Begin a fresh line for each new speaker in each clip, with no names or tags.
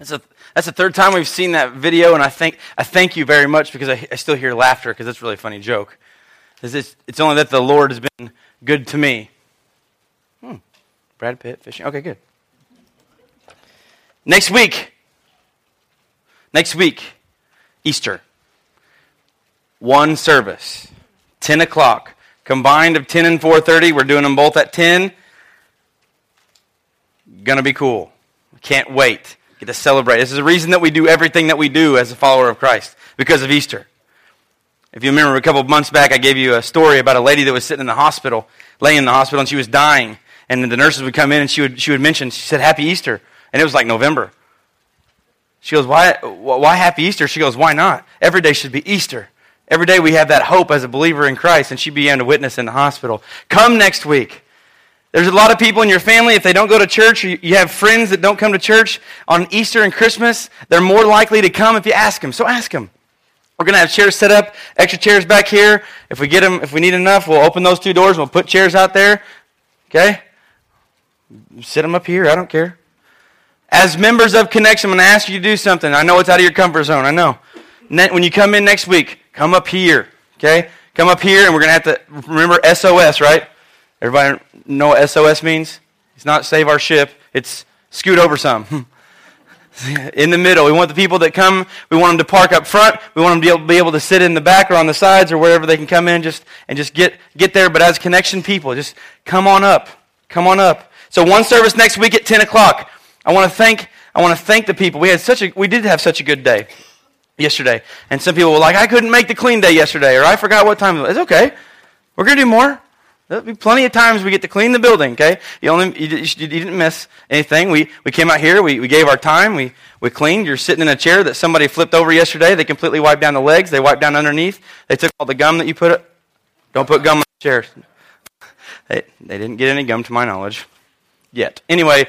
That's, a, that's the third time we've seen that video, and I, think, I thank you very much because I, I still hear laughter because it's a really funny joke. It's, it's only that the Lord has been good to me. Hmm. Brad Pitt fishing. Okay, good. Next week. Next week, Easter. One service. 10 o'clock. Combined of 10 and 4.30. We're doing them both at 10. Gonna be cool. Can't wait get to celebrate. This is the reason that we do everything that we do as a follower of Christ, because of Easter. If you remember a couple months back, I gave you a story about a lady that was sitting in the hospital, laying in the hospital, and she was dying. And the nurses would come in and she would, she would mention, she said, Happy Easter. And it was like November. She goes, why, why Happy Easter? She goes, Why not? Every day should be Easter. Every day we have that hope as a believer in Christ. And she began to witness in the hospital. Come next week. There's a lot of people in your family, if they don't go to church, you have friends that don't come to church on Easter and Christmas, they're more likely to come if you ask them. So ask them. We're going to have chairs set up, extra chairs back here. If we get them, if we need enough, we'll open those two doors. We'll put chairs out there. Okay? Sit them up here. I don't care. As members of Connection, I'm going to ask you to do something. I know it's out of your comfort zone. I know. When you come in next week, come up here. Okay? Come up here, and we're going to have to remember SOS, right? Everybody know what SOS means? It's not save our ship, it's scoot over some. in the middle. We want the people that come, we want them to park up front. We want them to be able, to sit in the back or on the sides or wherever they can come in just, and just get, get there. But as connection people, just come on up. Come on up. So one service next week at 10 o'clock. I want to thank, I want to thank the people. We had such a, we did have such a good day yesterday. And some people were like, I couldn't make the clean day yesterday, or I forgot what time it was. It's okay. We're going to do more. There'll be plenty of times we get to clean the building, okay? You, only, you, you didn't miss anything. We, we came out here, we, we gave our time, we, we cleaned. You're sitting in a chair that somebody flipped over yesterday. They completely wiped down the legs, they wiped down underneath. They took all the gum that you put it. Don't put gum on the chairs. They, they didn't get any gum to my knowledge yet. Anyway,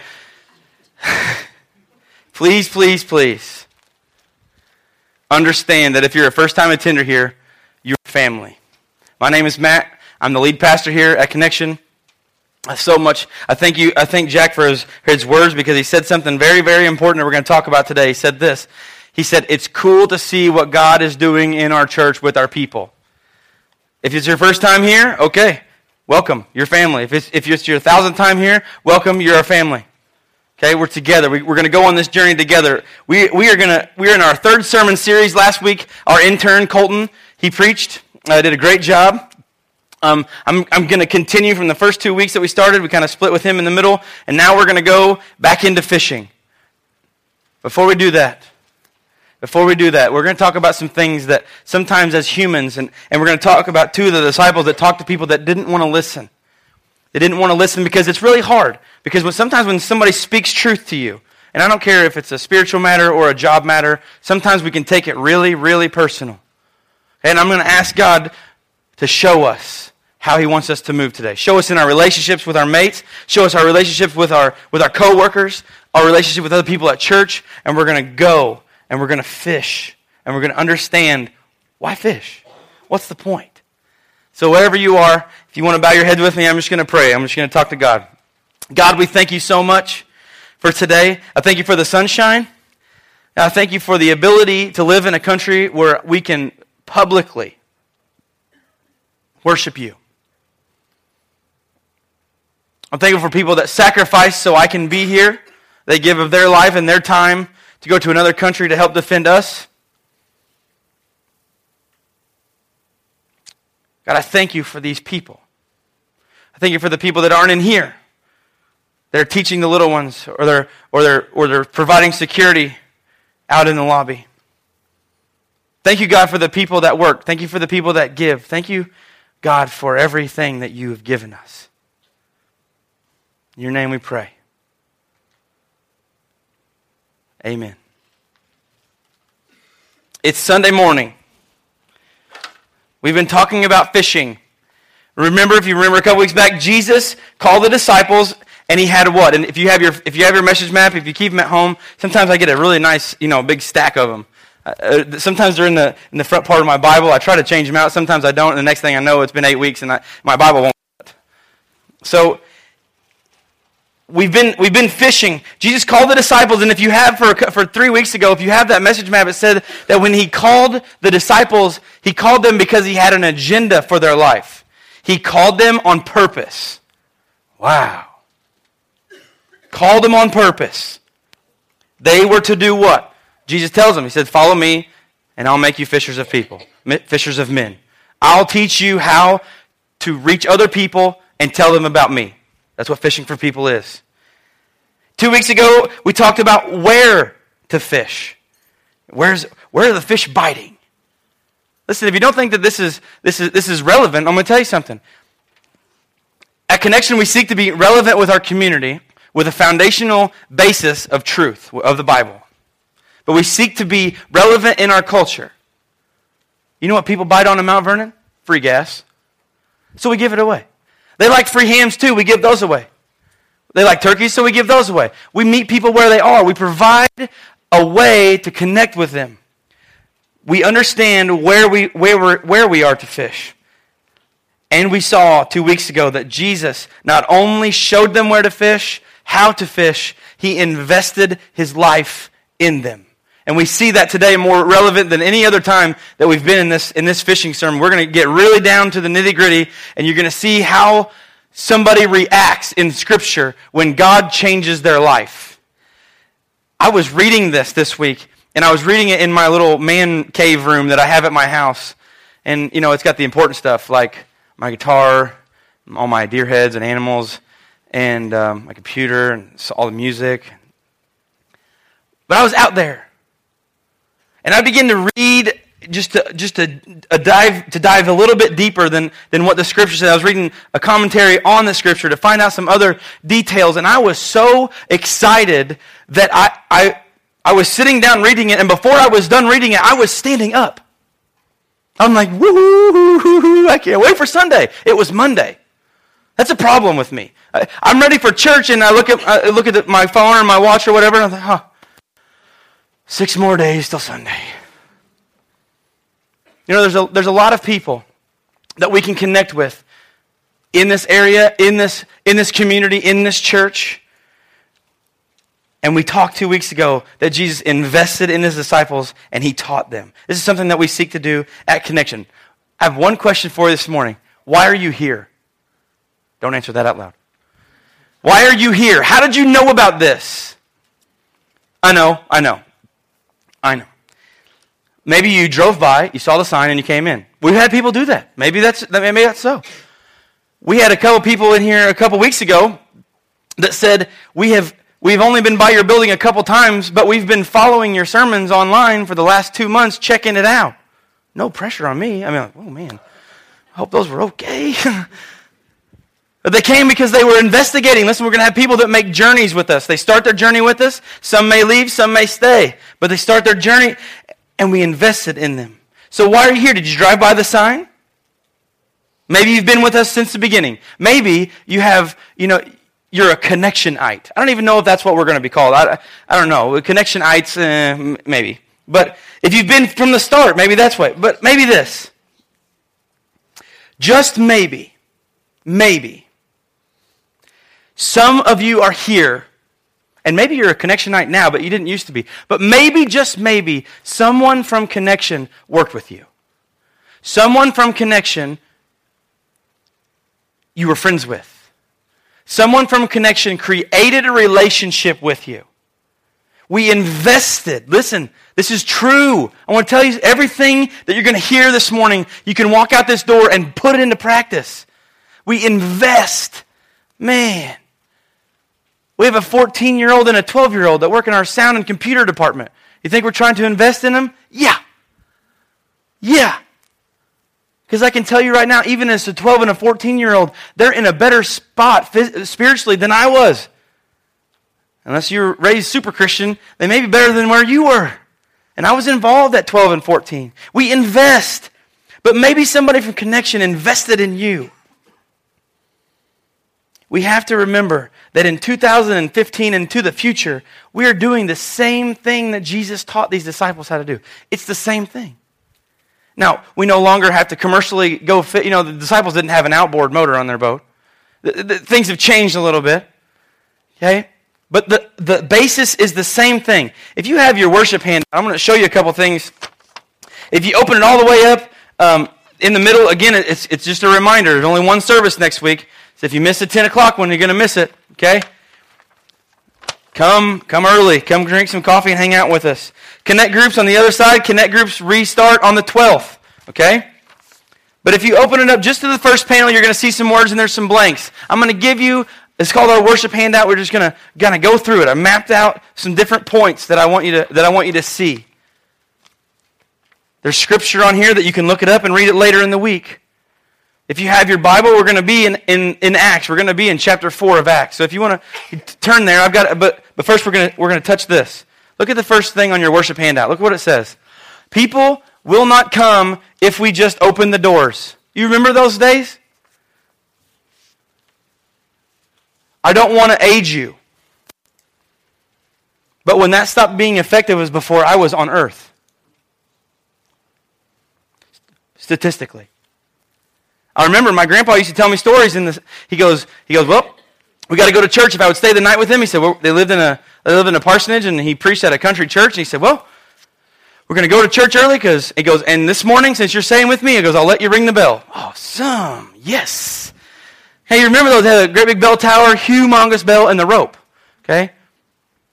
please, please, please understand that if you're a first time attender here, you're family. My name is Matt. I'm the lead pastor here at Connection. So much. I thank you. I thank Jack for his, his words because he said something very, very important that we're going to talk about today. He said this. He said, It's cool to see what God is doing in our church with our people. If it's your first time here, okay, welcome, your family. If it's, if it's your thousandth time here, welcome, you're our family. Okay, we're together. We, are going to go on this journey together. We, we are going to, we're in our third sermon series. Last week, our intern, Colton, he preached, uh, did a great job. Um, I'm, I'm going to continue from the first two weeks that we started. We kind of split with him in the middle, and now we're going to go back into fishing. Before we do that, before we do that, we're going to talk about some things that sometimes as humans, and, and we're going to talk about two of the disciples that talked to people that didn't want to listen. They didn't want to listen because it's really hard. Because when, sometimes when somebody speaks truth to you, and I don't care if it's a spiritual matter or a job matter, sometimes we can take it really, really personal. And I'm going to ask God to show us how he wants us to move today. Show us in our relationships with our mates, show us our relationships with our with our coworkers, our relationship with other people at church, and we're going to go and we're going to fish and we're going to understand why fish? What's the point? So wherever you are, if you want to bow your head with me, I'm just going to pray. I'm just going to talk to God. God, we thank you so much for today. I thank you for the sunshine. I thank you for the ability to live in a country where we can publicly worship you. I'm thankful for people that sacrifice so I can be here. They give of their life and their time to go to another country to help defend us. God, I thank you for these people. I thank you for the people that aren't in here. They're teaching the little ones, or they're, or they're, or they're providing security out in the lobby. Thank you, God, for the people that work. Thank you for the people that give. Thank you, God, for everything that you have given us. In your name we pray. Amen. It's Sunday morning. We've been talking about fishing. Remember, if you remember a couple weeks back, Jesus called the disciples and he had what? And if you have your if you have your message map, if you keep them at home, sometimes I get a really nice, you know, big stack of them. Uh, uh, sometimes they're in the in the front part of my Bible. I try to change them out. Sometimes I don't. And the next thing I know, it's been eight weeks and I, my Bible won't. So we've been, we've been fishing. Jesus called the disciples, and if you have for, for three weeks ago, if you have that message map, it said that when he called the disciples, he called them because he had an agenda for their life. He called them on purpose. Wow. Called them on purpose. They were to do what? Jesus tells them, He said, Follow me, and I'll make you fishers of people, fishers of men. I'll teach you how to reach other people and tell them about me. That's what fishing for people is. Two weeks ago, we talked about where to fish. Where's, where are the fish biting? Listen, if you don't think that this is, this is, this is relevant, I'm going to tell you something. At Connection, we seek to be relevant with our community with a foundational basis of truth of the Bible. But we seek to be relevant in our culture. You know what people bite on in Mount Vernon? Free gas. So we give it away. They like free hams too. We give those away. They like turkeys, so we give those away. We meet people where they are. We provide a way to connect with them. We understand where we, where, we're, where we are to fish. And we saw two weeks ago that Jesus not only showed them where to fish, how to fish, he invested his life in them. And we see that today more relevant than any other time that we've been in this, in this fishing sermon. We're going to get really down to the nitty gritty, and you're going to see how somebody reacts in Scripture when God changes their life. I was reading this this week, and I was reading it in my little man cave room that I have at my house. And, you know, it's got the important stuff like my guitar, all my deer heads and animals, and um, my computer, and all the music. But I was out there and I begin to read just to, just to, a dive, to dive a little bit deeper than, than what the scripture said. I was reading a commentary on the scripture to find out some other details, and I was so excited that I, I, I was sitting down reading it, and before I was done reading it, I was standing up. I'm like, woo I can't wait for Sunday. It was Monday. That's a problem with me. I, am ready for church, and I look at, I look at my phone or my watch or whatever, and I'm like, huh, Six more days till Sunday. You know, there's a, there's a lot of people that we can connect with in this area, in this, in this community, in this church. And we talked two weeks ago that Jesus invested in his disciples and he taught them. This is something that we seek to do at Connection. I have one question for you this morning. Why are you here? Don't answer that out loud. Why are you here? How did you know about this? I know, I know. I know. Maybe you drove by, you saw the sign, and you came in. We've had people do that. Maybe that's, maybe that's so. We had a couple people in here a couple weeks ago that said, we have, we've only been by your building a couple times, but we've been following your sermons online for the last two months, checking it out. No pressure on me. I mean, like, oh man, I hope those were okay. But they came because they were investigating. Listen, we're going to have people that make journeys with us. They start their journey with us. Some may leave, some may stay. But they start their journey, and we invested in them. So why are you here? Did you drive by the sign? Maybe you've been with us since the beginning. Maybe you have, you know, you're a connectionite. I don't even know if that's what we're going to be called. I, I don't know. Connectionites, uh, maybe. But if you've been from the start, maybe that's why. But maybe this. Just maybe, maybe, some of you are here, and maybe you're a Connectionite now, but you didn't used to be. But maybe, just maybe, someone from Connection worked with you. Someone from Connection you were friends with. Someone from Connection created a relationship with you. We invested. Listen, this is true. I want to tell you everything that you're going to hear this morning, you can walk out this door and put it into practice. We invest. Man, we have a 14 year old and a 12 year old that work in our sound and computer department. You think we're trying to invest in them? Yeah. Yeah. Because I can tell you right now, even as a 12 and a 14 year old, they're in a better spot spiritually than I was. Unless you were raised super Christian, they may be better than where you were. And I was involved at 12 and 14. We invest. But maybe somebody from Connection invested in you we have to remember that in 2015 and to the future, we are doing the same thing that Jesus taught these disciples how to do. It's the same thing. Now, we no longer have to commercially go fit. You know, the disciples didn't have an outboard motor on their boat. The, the, things have changed a little bit. Okay? But the, the basis is the same thing. If you have your worship hand, I'm going to show you a couple things. If you open it all the way up, um, in the middle, again, it's, it's just a reminder. There's only one service next week. So if you miss the 10 o'clock one, you're going to miss it. Okay? Come, come early. Come drink some coffee and hang out with us. Connect groups on the other side. Connect groups restart on the 12th. Okay? But if you open it up just to the first panel, you're going to see some words and there's some blanks. I'm going to give you, it's called our worship handout. We're just going to, going to go through it. I mapped out some different points that I want you to, that I want you to see. There's scripture on here that you can look it up and read it later in the week. If you have your Bible, we're going to be in, in, in Acts. We're going to be in chapter 4 of Acts. So if you want to turn there, I've got but, but first we're going to, we're going to touch this. Look at the first thing on your worship handout. Look what it says. People will not come if we just open the doors. You remember those days? I don't want to age you. But when that stopped being effective was before I was on earth. Statistically. I remember my grandpa used to tell me stories and he goes, he goes, well, we got to go to church. If I would stay the night with him, he said, well, they lived in a, they lived in a parsonage and he preached at a country church. And he said, well, we're going to go to church early because it goes, and this morning, since you're staying with me, it goes, I'll let you ring the bell. Awesome. Yes. Hey, you remember those? They had a great big bell tower, humongous bell, and the rope. Okay?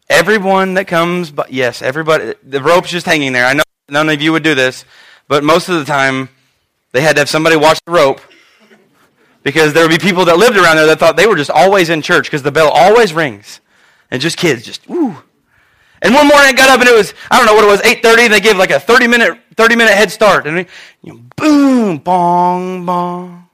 Everyone that comes, but yes, everybody, the rope's just hanging there. I know none of you would do this, but most of the time, they had to have somebody watch the rope because there would be people that lived around there that thought they were just always in church because the bell always rings. And just kids, just, ooh. And one morning I got up and it was, I don't know what it was, 8.30, and they gave like a 30 minute, 30 minute head start. And we, you know, boom, bong, bong.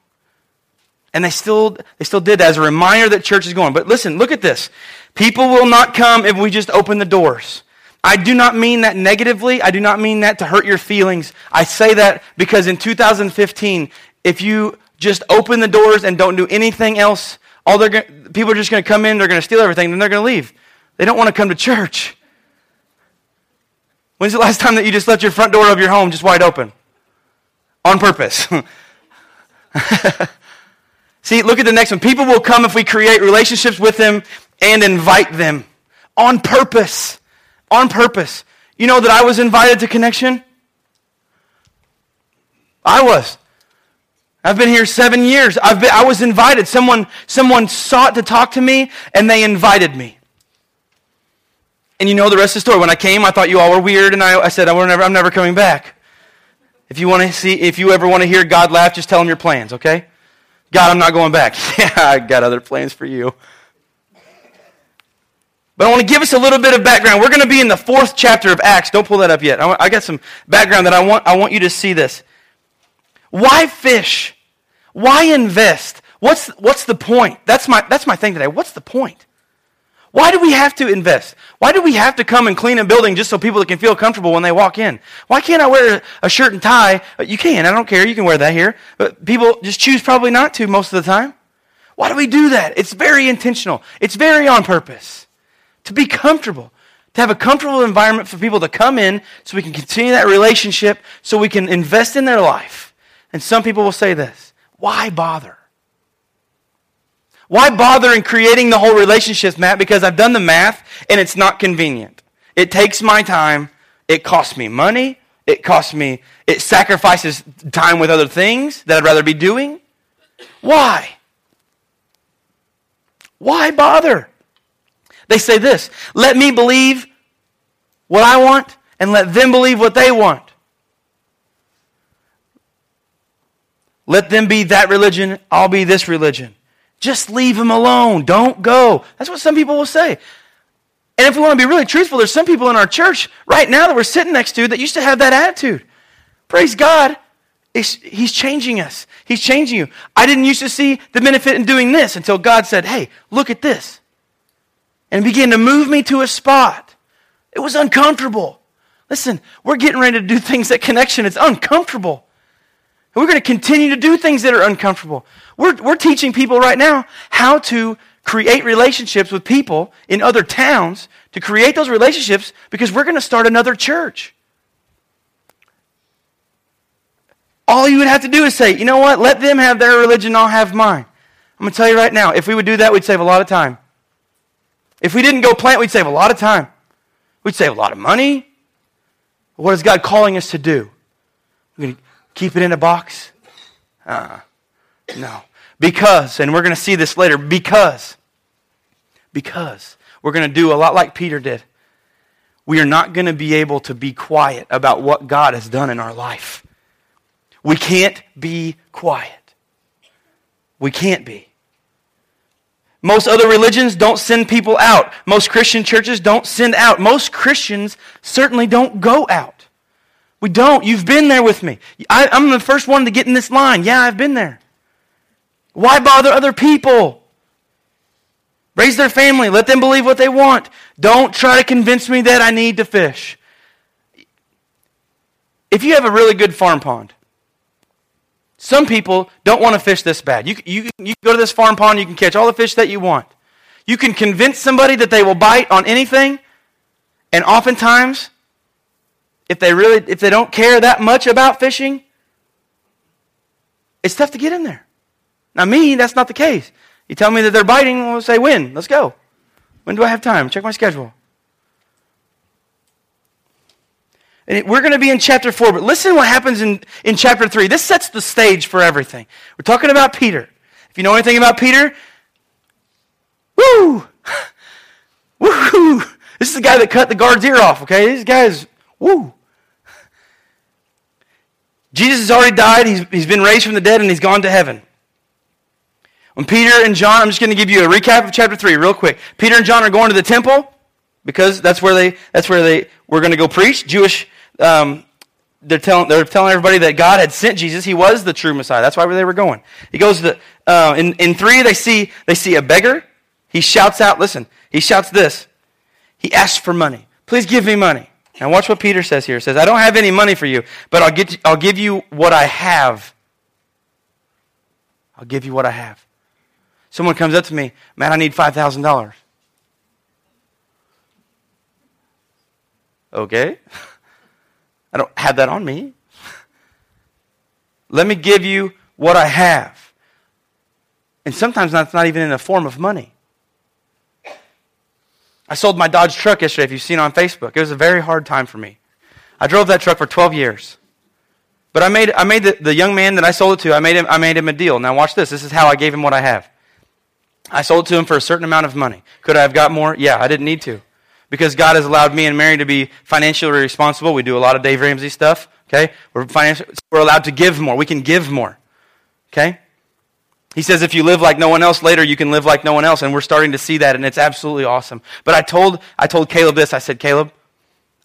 And they still, they still did that as a reminder that church is going. But listen, look at this. People will not come if we just open the doors. I do not mean that negatively. I do not mean that to hurt your feelings. I say that because in 2015, if you just open the doors and don't do anything else, all they're gonna, people are just going to come in, they're going to steal everything, then they're going to leave. They don't want to come to church. When's the last time that you just left your front door of your home just wide open? On purpose. See, look at the next one. People will come if we create relationships with them and invite them on purpose. On purpose. You know that I was invited to connection? I was. I've been here seven years. I've been, I was invited. Someone, someone sought to talk to me, and they invited me. And you know the rest of the story. When I came, I thought you all were weird, and I, I said, I never, I'm never coming back. If you want to see, if you ever want to hear God laugh, just tell him your plans, okay? God, I'm not going back. yeah, I got other plans for you. But I want to give us a little bit of background. We're going to be in the fourth chapter of Acts. Don't pull that up yet. I got some background that I want, I want you to see this. Why fish? Why invest? What's, what's the point? That's my, that's my thing today. What's the point? Why do we have to invest? Why do we have to come and clean a building just so people can feel comfortable when they walk in? Why can't I wear a shirt and tie? Uh, you can. I don't care. You can wear that here. But people just choose probably not to most of the time. Why do we do that? It's very intentional. It's very on purpose. To be comfortable. To have a comfortable environment for people to come in so we can continue that relationship, so we can invest in their life. And some people will say this why bother? Why bother in creating the whole relationship, Matt? Because I've done the math and it's not convenient. It takes my time. It costs me money. It costs me, it sacrifices time with other things that I'd rather be doing. Why? Why bother? They say this let me believe what I want and let them believe what they want. Let them be that religion, I'll be this religion. Just leave them alone. Don't go. That's what some people will say. And if we want to be really truthful, there's some people in our church right now that we're sitting next to that used to have that attitude. Praise God. He's changing us. He's changing you. I didn't used to see the benefit in doing this until God said, hey, look at this. And began to move me to a spot. It was uncomfortable. Listen, we're getting ready to do things at Connection. It's uncomfortable. And we're going to continue to do things that are uncomfortable. We're, we're teaching people right now how to create relationships with people in other towns to create those relationships because we're going to start another church. All you would have to do is say, you know what? Let them have their religion, I'll have mine. I'm going to tell you right now, if we would do that, we'd save a lot of time. If we didn't go plant, we'd save a lot of time. We'd save a lot of money. What is God calling us to do? We're going to keep it in a box? Uh, no. Because, and we're going to see this later, because, because we're going to do a lot like Peter did. We are not going to be able to be quiet about what God has done in our life. We can't be quiet. We can't be. Most other religions don't send people out. Most Christian churches don't send out. Most Christians certainly don't go out. We don't. You've been there with me. I, am the first one to get in this line. Yeah, I've been there. Why bother other people? Raise their family. Let them believe what they want. Don't try to convince me that I need to fish. If you have a really good farm pond, some people don't want to fish this bad. You, you, you go to this farm pond, you can catch all the fish that you want. You can convince somebody that they will bite on anything, and oftentimes, if they really if they don't care that much about fishing, it's tough to get in there. Now, me, that's not the case. You tell me that they're biting, we'll say, when? Let's go. When do I have time? Check my schedule. And we're going to be in chapter 4, but listen what happens in, in chapter 3. This sets the stage for everything. We're talking about Peter. If you know anything about Peter, woo! woo! This is the guy that cut the guard's ear off, okay? These guys, woo! Jesus has already died, he's, he's been raised from the dead, and he's gone to heaven. When Peter and John, I'm just going to give you a recap of chapter 3 real quick. Peter and John are going to the temple because that's where they, that's where they were going to go preach. Jewish um, they're telling they're telling everybody that God had sent Jesus. He was the true Messiah. That's why they were going. He goes to uh, in in three. They see they see a beggar. He shouts out. Listen. He shouts this. He asks for money. Please give me money. And watch what Peter says here. He says, I don't have any money for you, but I'll get I'll give you what I have. I'll give you what I have. Someone comes up to me, man, I need five thousand dollars. Okay. I don't have that on me. Let me give you what I have. And sometimes that's not even in the form of money. I sold my Dodge truck yesterday, if you've seen on Facebook. It was a very hard time for me. I drove that truck for 12 years. But I made, I made the, the young man that I sold it to, I made, him, I made him a deal. Now, watch this. This is how I gave him what I have. I sold it to him for a certain amount of money. Could I have got more? Yeah, I didn't need to because God has allowed me and Mary to be financially responsible. We do a lot of Dave Ramsey stuff. Okay, we're we're allowed to give more. We can give more. Okay. He says if you live like no one else later, you can live like no one else, and we're starting to see that, and it's absolutely awesome. But I told I told Caleb this. I said, Caleb,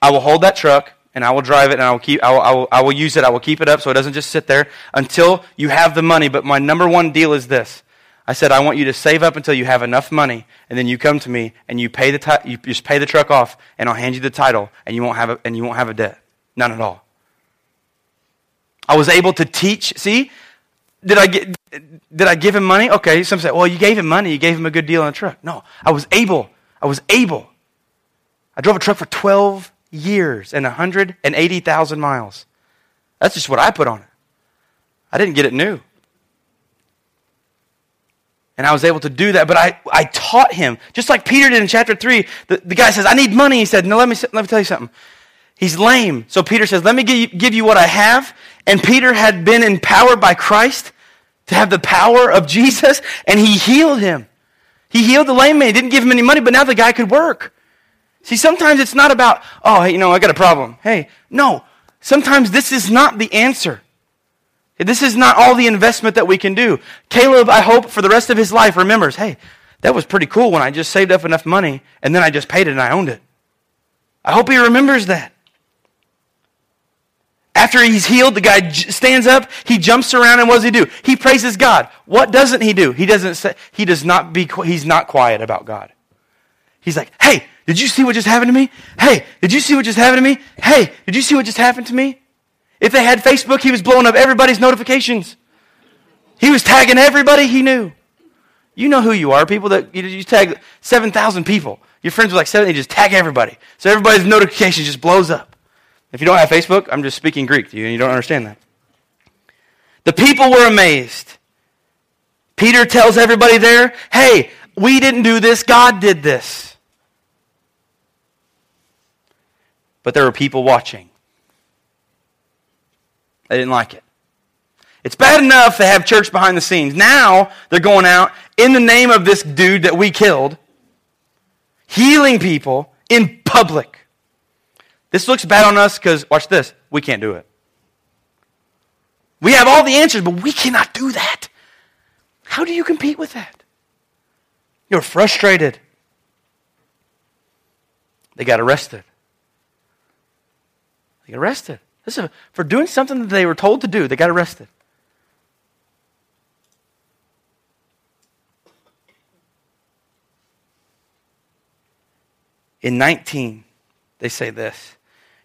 I will hold that truck and I will drive it and I will keep I will, I will, I will use it. I will keep it up so it doesn't just sit there until you have the money. But my number one deal is this: I said, I want you to save up until you have enough money, and then you come to me and you pay the ti- you just pay the truck off, and I'll hand you the title, and you won't have a, and you won't have a debt, none at all. I was able to teach. See, did I get did I give him money? Okay, some say, well, you gave him money, you gave him a good deal on a truck. No, I was able. I was able. I drove a truck for 12 years and 180,000 miles. That's just what I put on it. I didn't get it new. And I was able to do that. But I, I taught him, just like Peter did in chapter 3. The, the guy says, I need money. He said, No, let me, let me tell you something. He's lame. So Peter says, Let me give you, give you what I have. And Peter had been empowered by Christ to have the power of Jesus, and he healed him. He healed the lame man. He didn't give him any money, but now the guy could work. See, sometimes it's not about, oh, hey, you know, I got a problem. Hey, no. Sometimes this is not the answer. This is not all the investment that we can do. Caleb, I hope, for the rest of his life remembers, hey, that was pretty cool when I just saved up enough money and then I just paid it and I owned it. I hope he remembers that. After he's healed, the guy stands up, he jumps around, and what does he do? He praises God. What doesn't he do? He doesn't say, he does not be, he's not quiet about God. He's like, hey, did you see what just happened to me? Hey, did you see what just happened to me? Hey, did you see what just happened to me? If they had Facebook, he was blowing up everybody's notifications. He was tagging everybody he knew. You know who you are. People that you, you tag 7,000 people. Your friends were like 70, just tag everybody. So everybody's notification just blows up. If you don't have Facebook, I'm just speaking Greek to you and you don't understand that. The people were amazed. Peter tells everybody there, hey, we didn't do this, God did this. But there were people watching. They didn't like it. It's bad enough they have church behind the scenes. Now they're going out in the name of this dude that we killed, healing people in public. This looks bad on us because, watch this, we can't do it. We have all the answers, but we cannot do that. How do you compete with that? You're frustrated. They got arrested. They got arrested. For doing something that they were told to do, they got arrested. In 19, they say this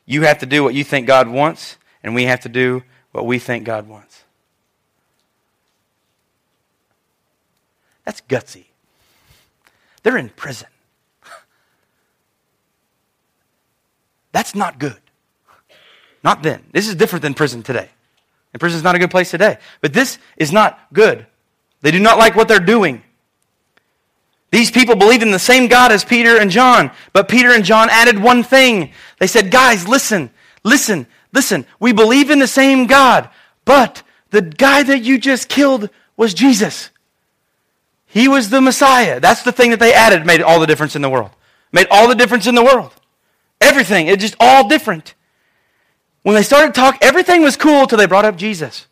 You have to do what you think God wants, and we have to do what we think God wants. That's gutsy. They're in prison. That's not good. Not then. This is different than prison today. And prison is not a good place today. But this is not good. They do not like what they're doing. These people believed in the same God as Peter and John, but Peter and John added one thing. They said, Guys, listen, listen, listen. We believe in the same God, but the guy that you just killed was Jesus. He was the Messiah. That's the thing that they added, made all the difference in the world. Made all the difference in the world. Everything. It's just all different. When they started talking, everything was cool till they brought up Jesus.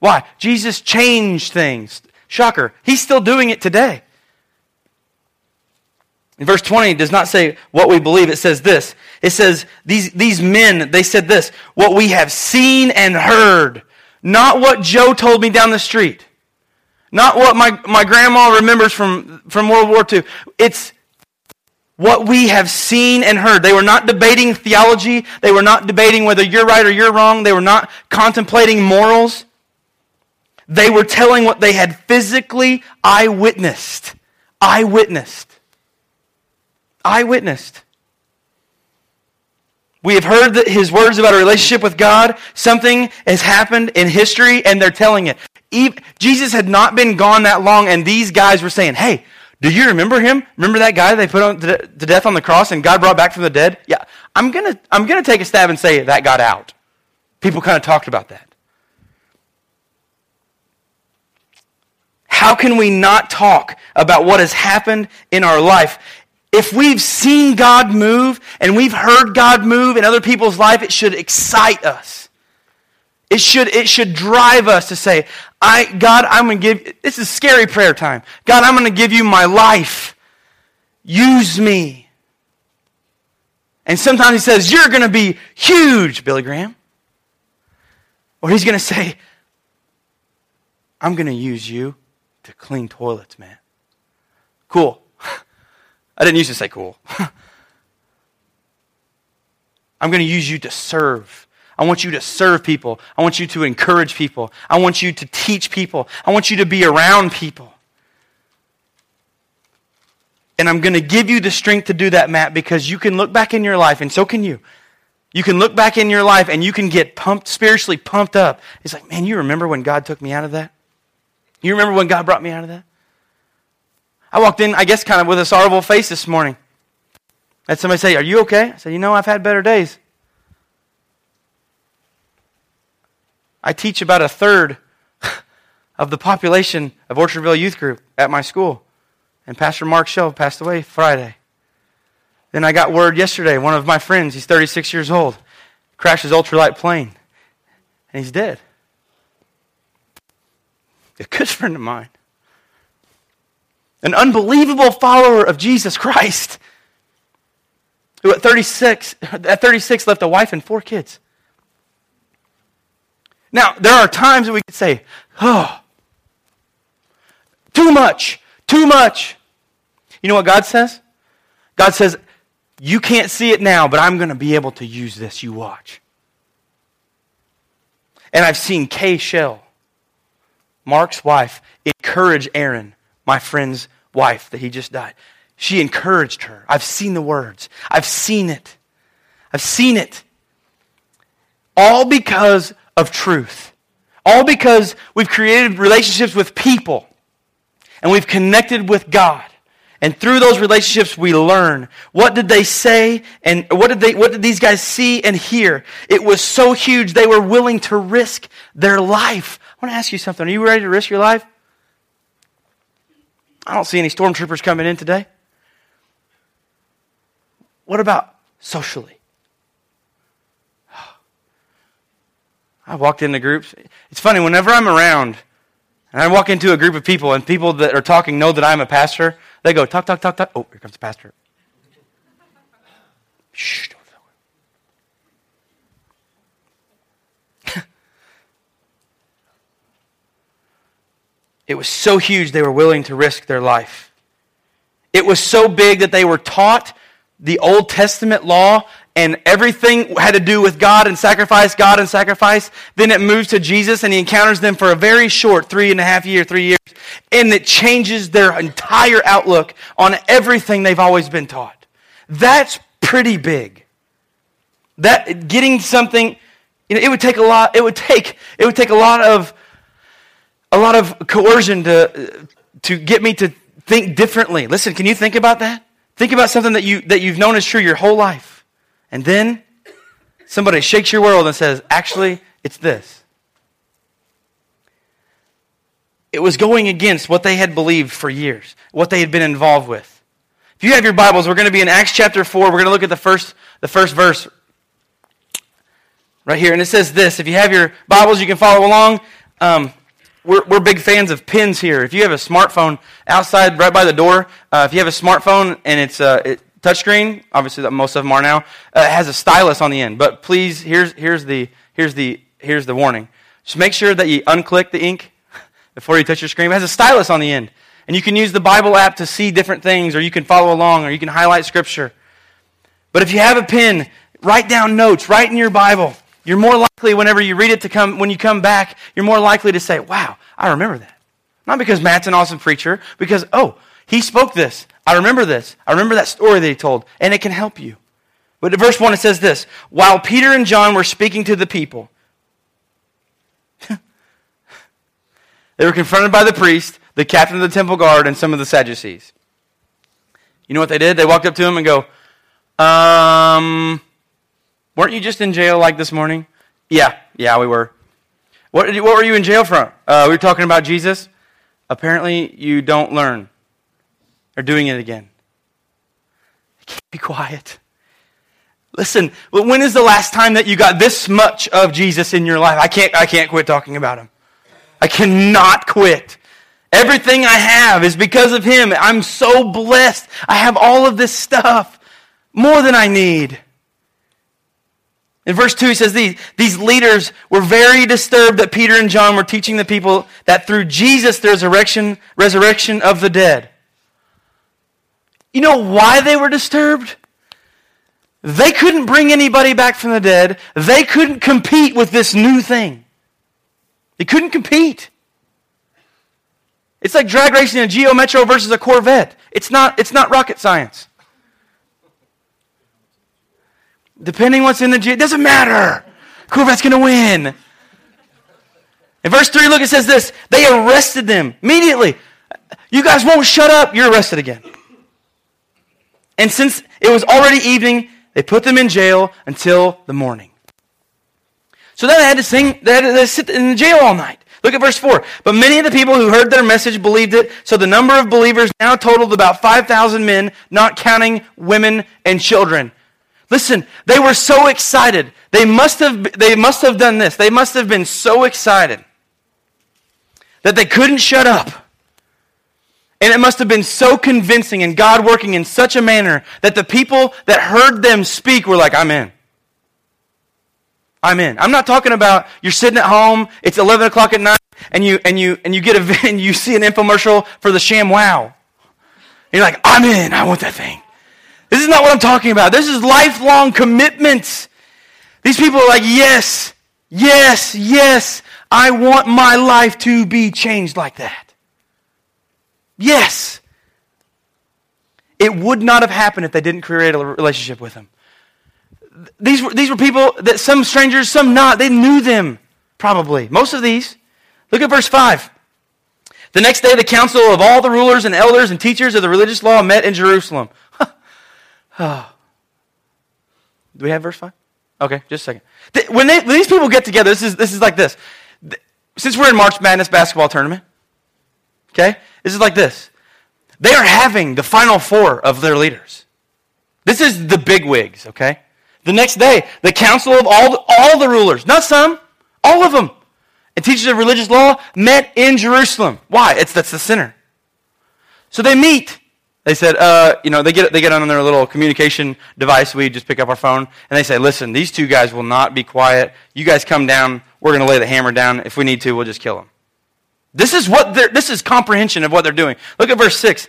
Why? Jesus changed things. Shocker. He's still doing it today. In verse 20, it does not say what we believe. It says this. It says, these, these men, they said this, what we have seen and heard, not what Joe told me down the street. Not what my, my grandma remembers from, from World War II. It's what we have seen and heard. They were not debating theology. They were not debating whether you're right or you're wrong. They were not contemplating morals. They were telling what they had physically eyewitnessed. Eyewitnessed. Eyewitnessed. We have heard that his words about a relationship with God. Something has happened in history, and they're telling it. Jesus had not been gone that long, and these guys were saying, Hey, do you remember him? Remember that guy they put on to death on the cross and God brought back from the dead? Yeah. I'm going to I'm going to take a stab and say that got out. People kind of talked about that. How can we not talk about what has happened in our life? If we've seen God move and we've heard God move in other people's life, it should excite us. It should, it should drive us to say, I, God, I'm going to give, this is scary prayer time. God, I'm going to give you my life. Use me. And sometimes he says, You're going to be huge, Billy Graham. Or he's going to say, I'm going to use you to clean toilets, man. Cool. I didn't used to say cool. I'm going to use you to serve. I want you to serve people. I want you to encourage people. I want you to teach people. I want you to be around people. And I'm going to give you the strength to do that, Matt, because you can look back in your life, and so can you. You can look back in your life and you can get pumped, spiritually pumped up. It's like, man, you remember when God took me out of that? You remember when God brought me out of that? I walked in, I guess, kind of with a sorrowful face this morning. I had somebody say, Are you okay? I said, You know, I've had better days. I teach about a third of the population of Orchardville Youth Group at my school. And Pastor Mark Shell passed away Friday. Then I got word yesterday, one of my friends, he's 36 years old, crashed his ultralight plane, and he's dead. A good friend of mine. An unbelievable follower of Jesus Christ, who at 36, at 36 left a wife and four kids. Now, there are times that we could say, oh, too much, too much. You know what God says? God says, you can't see it now, but I'm going to be able to use this. You watch. And I've seen Kay Shell, Mark's wife, encourage Aaron, my friend's wife that he just died. She encouraged her. I've seen the words. I've seen it. I've seen it. All because of truth. All because we've created relationships with people and we've connected with God And through those relationships, we learn. What did they say and what did they, what did these guys see and hear? It was so huge, they were willing to risk their life. I want to ask you something. Are you ready to risk your life? I don't see any stormtroopers coming in today. What about socially? I walked into groups. It's funny, whenever I'm around and I walk into a group of people and people that are talking know that I'm a pastor, they go, talk, talk, talk, talk. Oh, here comes the pastor. Shh, it was so huge they were willing to risk their life. It was so big that they were taught the Old Testament law and everything had to do with God and sacrifice, God and sacrifice. Then it moves to Jesus and he encounters them for a very short three and a half year, three years. And it changes their entire outlook on everything they've always been taught. That's pretty big. That getting something, you know, it would take a lot, it would take, it would take a lot of, a lot of coercion to, to get me to think differently. Listen, can you think about that? Think about something that, you, that you've known is true your whole life. And then somebody shakes your world and says, actually, it's this. It was going against what they had believed for years, what they had been involved with. If you have your Bibles, we're going to be in Acts chapter 4. We're going to look at the first, the first verse right here. And it says this. If you have your Bibles, you can follow along. Um, we're, we're big fans of pins here. If you have a smartphone outside, right by the door, uh, if you have a smartphone and it's, uh, it, touchscreen, obviously that most of them are now, uh, has a stylus on the end. But please, here's, here's, the, here's, the, here's the warning. Just make sure that you unclick the ink before you touch your screen. It has a stylus on the end. And you can use the Bible app to see different things, or you can follow along, or you can highlight scripture. But if you have a pen, write down notes, write in your Bible. You're more likely, whenever you read it to come, when you come back, you're more likely to say, wow, I remember that. Not because Matt's an awesome preacher, because, oh, he spoke this. I remember this. I remember that story that he told, and it can help you. But in verse 1, it says this While Peter and John were speaking to the people, they were confronted by the priest, the captain of the temple guard, and some of the Sadducees. You know what they did? They walked up to him and go, Um, weren't you just in jail like this morning? Yeah, yeah, we were. What, what were you in jail from? Uh, we were talking about Jesus. Apparently, you don't learn are doing it again. can't be quiet. Listen, when is the last time that you got this much of Jesus in your life? I can't, I can't quit talking about him. I cannot quit. Everything I have is because of him. I'm so blessed. I have all of this stuff, more than I need. In verse 2, he says these, these leaders were very disturbed that Peter and John were teaching the people that through Jesus there's resurrection, resurrection of the dead. You know why they were disturbed? They couldn't bring anybody back from the dead. They couldn't compete with this new thing. They couldn't compete. It's like drag racing a Geo Metro versus a Corvette. It's not, it's not rocket science. Depending what's in the Geo, it doesn't matter. Corvette's going to win. In verse 3, look, it says this. They arrested them immediately. You guys won't shut up. You're arrested again. And since it was already evening, they put them in jail until the morning. So then they had to sing, they had to sit in the jail all night. Look at verse 4. But many of the people who heard their message believed it, so the number of believers now totaled about 5,000 men, not counting women and children. Listen, they were so excited. They must have, they must have done this. They must have been so excited that they couldn't shut up. And it must have been so convincing and God working in such a manner that the people that heard them speak were like, I'm in. I'm in. I'm not talking about you're sitting at home, it's 11 o'clock at night, and you, and you, and you get a, and you see an infomercial for the ShamWow. You're like, I'm in. I want that thing. This is not what I'm talking about. This is lifelong commitments. These people are like, yes, yes, yes, I want my life to be changed like that. Yes. It would not have happened if they didn't create a relationship with him. These were, these were people that some strangers, some not, they knew them probably. Most of these. Look at verse 5. The next day, the council of all the rulers and elders and teachers of the religious law met in Jerusalem. oh. Do we have verse 5? Okay, just a second. When, they, when these people get together, this is, this is like this. Since we're in March Madness basketball tournament, okay, this is like this. They are having the final four of their leaders. This is the big wigs, okay? The next day, the council of all the, all the rulers, not some, all of them, and teachers of religious law met in Jerusalem. Why? It's that's the center. So they meet. They said, uh, you know, they get they get on their little communication device. We just pick up our phone and they say, listen, these two guys will not be quiet. You guys come down. We're going to lay the hammer down. If we need to, we'll just kill them. This is what this is comprehension of what they're doing. Look at verse six.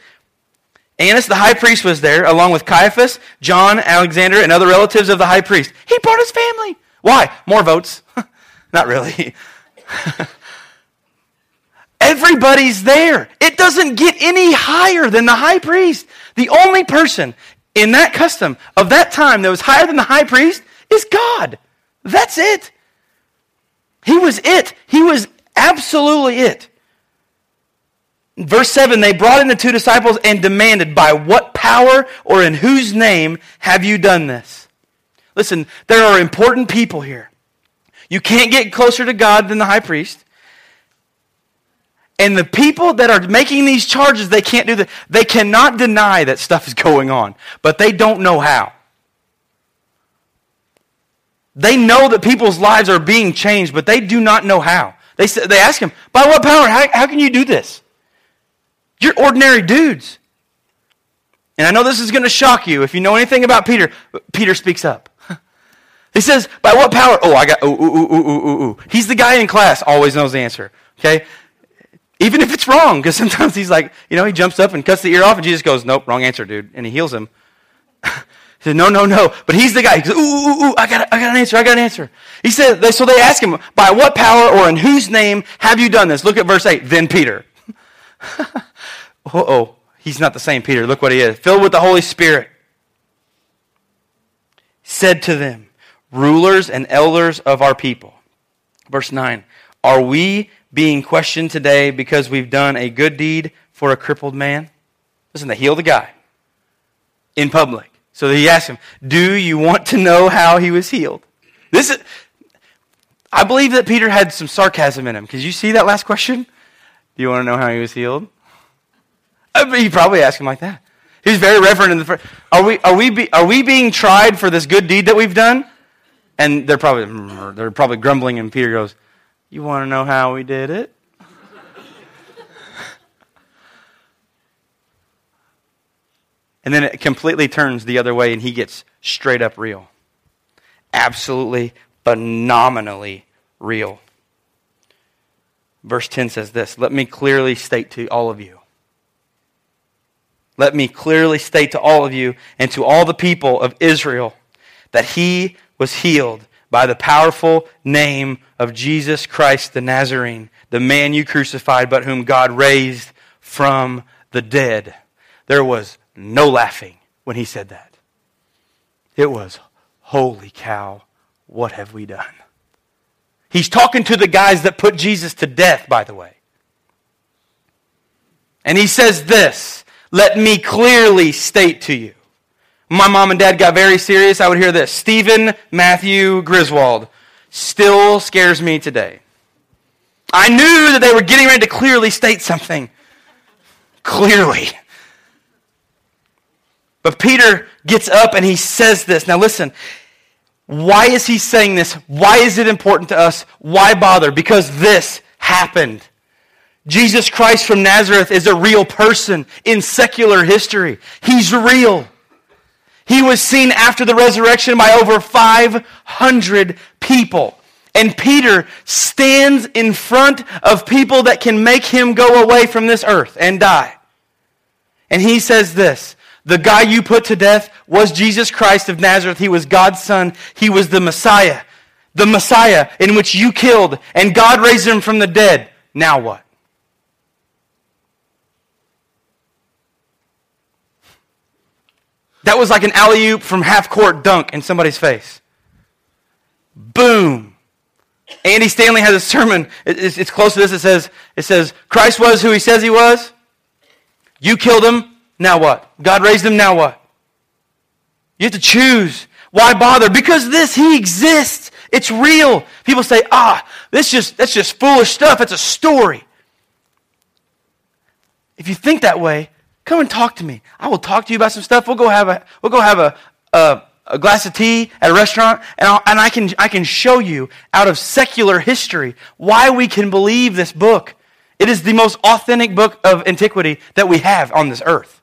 Annas the high priest was there, along with Caiaphas, John, Alexander, and other relatives of the high priest. He brought his family. Why? More votes. Not really. Everybody's there. It doesn't get any higher than the high priest. The only person in that custom of that time that was higher than the high priest is God. That's it. He was it. He was absolutely it. Verse 7 They brought in the two disciples and demanded, By what power or in whose name have you done this? Listen, there are important people here. You can't get closer to God than the high priest. And the people that are making these charges, they can't do that. They cannot deny that stuff is going on, but they don't know how. They know that people's lives are being changed, but they do not know how. They, they ask him, By what power? How, how can you do this? You're ordinary dudes. And I know this is going to shock you if you know anything about Peter. Peter speaks up. he says, By what power? Oh, I got, ooh, ooh, ooh, ooh, ooh, ooh. He's the guy in class, always knows the answer. Okay? Even if it's wrong, because sometimes he's like, you know, he jumps up and cuts the ear off, and Jesus goes, Nope, wrong answer, dude. And he heals him. he said, No, no, no. But he's the guy. He goes, Ooh, ooh, ooh, I got, I got an answer, I got an answer. He said, they, So they ask him, By what power or in whose name have you done this? Look at verse 8. Then Peter. oh, he's not the same Peter. Look what he is. Filled with the Holy Spirit. Said to them, rulers and elders of our people. Verse 9. Are we being questioned today because we've done a good deed for a crippled man? Listen, they heal the guy in public. So he asked him, Do you want to know how he was healed? This is, I believe that Peter had some sarcasm in him. Because you see that last question? Do you want to know how he was healed? He probably asked him like that. He's very reverent in the first. Are we, are, we be, are we being tried for this good deed that we've done? And they're probably, they're probably grumbling, and Peter goes, You want to know how we did it? and then it completely turns the other way, and he gets straight up real. Absolutely, phenomenally real. Verse 10 says this Let me clearly state to all of you let me clearly state to all of you and to all the people of Israel that he was healed by the powerful name of Jesus Christ the Nazarene, the man you crucified, but whom God raised from the dead. There was no laughing when he said that. It was, holy cow, what have we done? He's talking to the guys that put Jesus to death, by the way. And he says this let me clearly state to you. My mom and dad got very serious. I would hear this Stephen Matthew Griswold still scares me today. I knew that they were getting ready to clearly state something. Clearly. But Peter gets up and he says this. Now listen, why is he saying this? Why is it important to us? Why bother? Because this happened. Jesus Christ from Nazareth is a real person in secular history. He's real. He was seen after the resurrection by over 500 people. And Peter stands in front of people that can make him go away from this earth and die. And he says this The guy you put to death was Jesus Christ of Nazareth. He was God's son, he was the Messiah. The Messiah in which you killed, and God raised him from the dead. Now what? That was like an alley oop from half court dunk in somebody's face. Boom. Andy Stanley has a sermon. It's, close to this. It says, it says, Christ was who he says he was. You killed him. Now what? God raised him. Now what? You have to choose. Why bother? Because this, he exists. It's real. People say, ah, this just, that's just foolish stuff. It's a story. If you think that way, come and talk to me. I will talk to you about some stuff. We'll go have a, we'll go have a, a, a glass of tea at a restaurant, and, I'll, and I, can, I can show you out of secular history why we can believe this book. It is the most authentic book of antiquity that we have on this earth.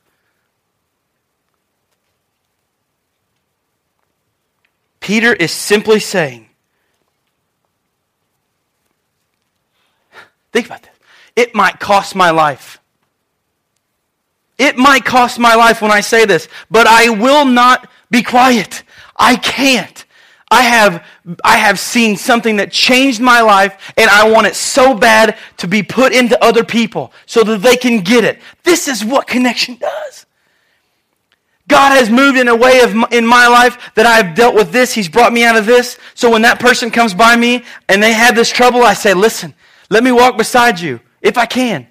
Peter is simply saying, think about this. It might cost my life. It might cost my life when I say this, but I will not be quiet. I can't. I have, I have seen something that changed my life, and I want it so bad to be put into other people so that they can get it. This is what connection does. God has moved in a way of, in my life that I've dealt with this. He's brought me out of this. So when that person comes by me and they have this trouble, I say, listen, let me walk beside you if I can.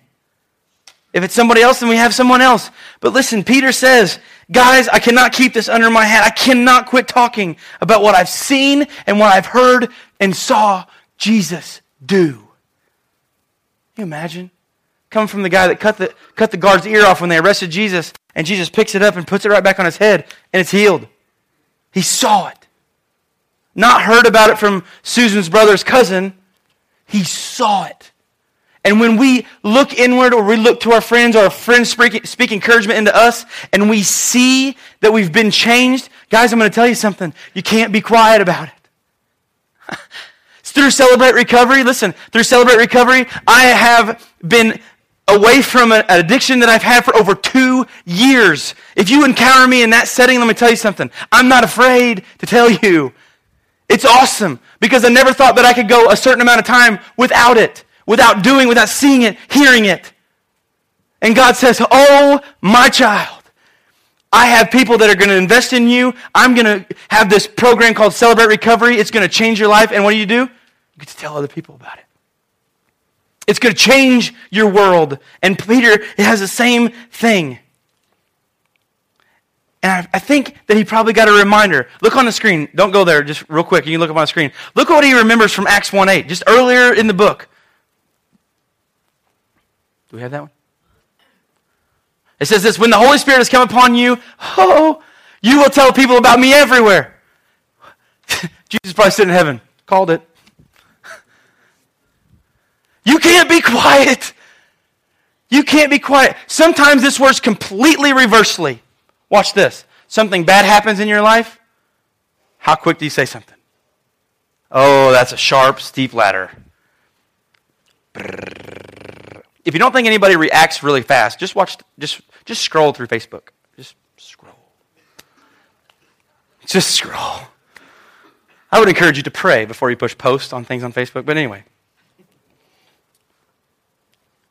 If it's somebody else, then we have someone else. But listen, Peter says, guys, I cannot keep this under my hat. I cannot quit talking about what I've seen and what I've heard and saw Jesus do. Can you imagine? Coming from the guy that cut the, cut the guard's ear off when they arrested Jesus, and Jesus picks it up and puts it right back on his head, and it's healed. He saw it. Not heard about it from Susan's brother's cousin. He saw it. And when we look inward or we look to our friends or our friends speak, speak encouragement into us and we see that we've been changed, guys, I'm going to tell you something. You can't be quiet about it. It's through Celebrate Recovery, listen, through Celebrate Recovery, I have been away from an addiction that I've had for over two years. If you encounter me in that setting, let me tell you something. I'm not afraid to tell you. It's awesome because I never thought that I could go a certain amount of time without it without doing, without seeing it, hearing it. And God says, Oh, my child, I have people that are going to invest in you. I'm going to have this program called Celebrate Recovery. It's going to change your life. And what do you do? You get to tell other people about it. It's going to change your world. And Peter it has the same thing. And I, I, think that he probably got a reminder. Look on the screen. Don't go there, just real quick. You can look up on the screen. Look what he remembers from Acts 1 8, just earlier in the book. Do we have that one? It says this When the Holy Spirit has come upon you, oh, you will tell people about me everywhere. Jesus probably sitting in heaven. Called it. You can't be quiet. You can't be quiet. Sometimes this works completely reversely. Watch this. Something bad happens in your life. How quick do you say something? Oh, that's a sharp, steep ladder. If you don't think anybody reacts really fast, just watch, just, just scroll through Facebook. Just scroll. Just scroll. I would encourage you to pray before you push post on things on Facebook, but anyway.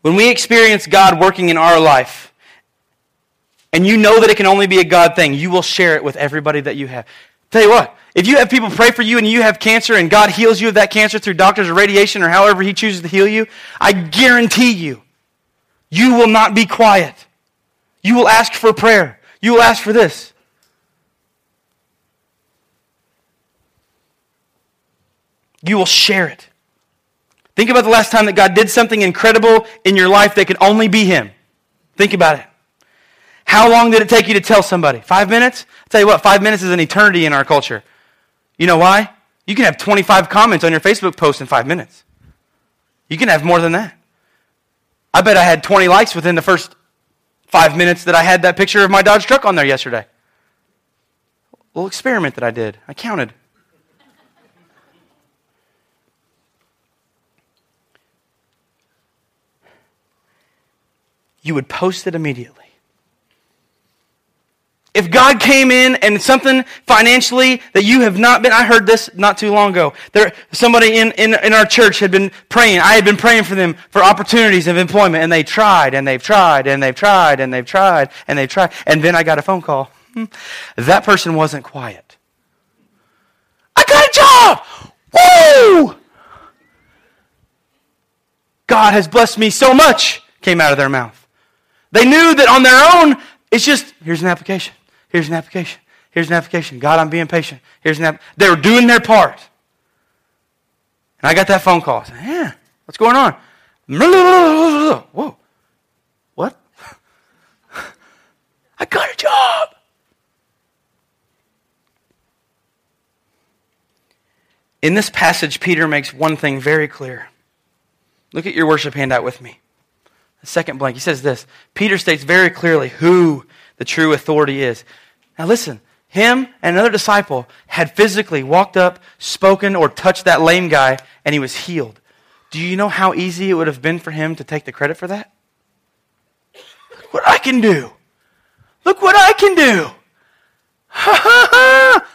When we experience God working in our life, and you know that it can only be a God thing, you will share it with everybody that you have. Tell you what, if you have people pray for you and you have cancer and God heals you of that cancer through doctors or radiation or however He chooses to heal you, I guarantee you you will not be quiet. You will ask for prayer. You will ask for this. You will share it. Think about the last time that God did something incredible in your life that could only be Him. Think about it. How long did it take you to tell somebody? Five minutes? I'll tell you what, five minutes is an eternity in our culture. You know why? You can have 25 comments on your Facebook post in five minutes. You can have more than that. I bet I had 20 likes within the first five minutes that I had that picture of my Dodge truck on there yesterday. A little experiment that I did. I counted. You would post it immediately. If God came in and something financially that you have not been, I heard this not too long ago. There, somebody in, in, in our church had been praying. I had been praying for them for opportunities of employment, and they tried, and they've tried, and they've tried, and they've tried, and they've tried. And then I got a phone call. Hmm. That person wasn't quiet. I got a job! Woo! God has blessed me so much came out of their mouth. They knew that on their own, it's just, here's an application, here's an application, here's an application. God, I'm being patient. Here's an app. They were doing their part. And I got that phone call. I said, yeah, what's going on? Whoa. What? I got a job. In this passage, Peter makes one thing very clear. Look at your worship handout with me. The second blank, he says this Peter states very clearly who the true authority is. Now, listen, him and another disciple had physically walked up, spoken, or touched that lame guy, and he was healed. Do you know how easy it would have been for him to take the credit for that? Look what I can do. Look what I can do. Ha ha ha.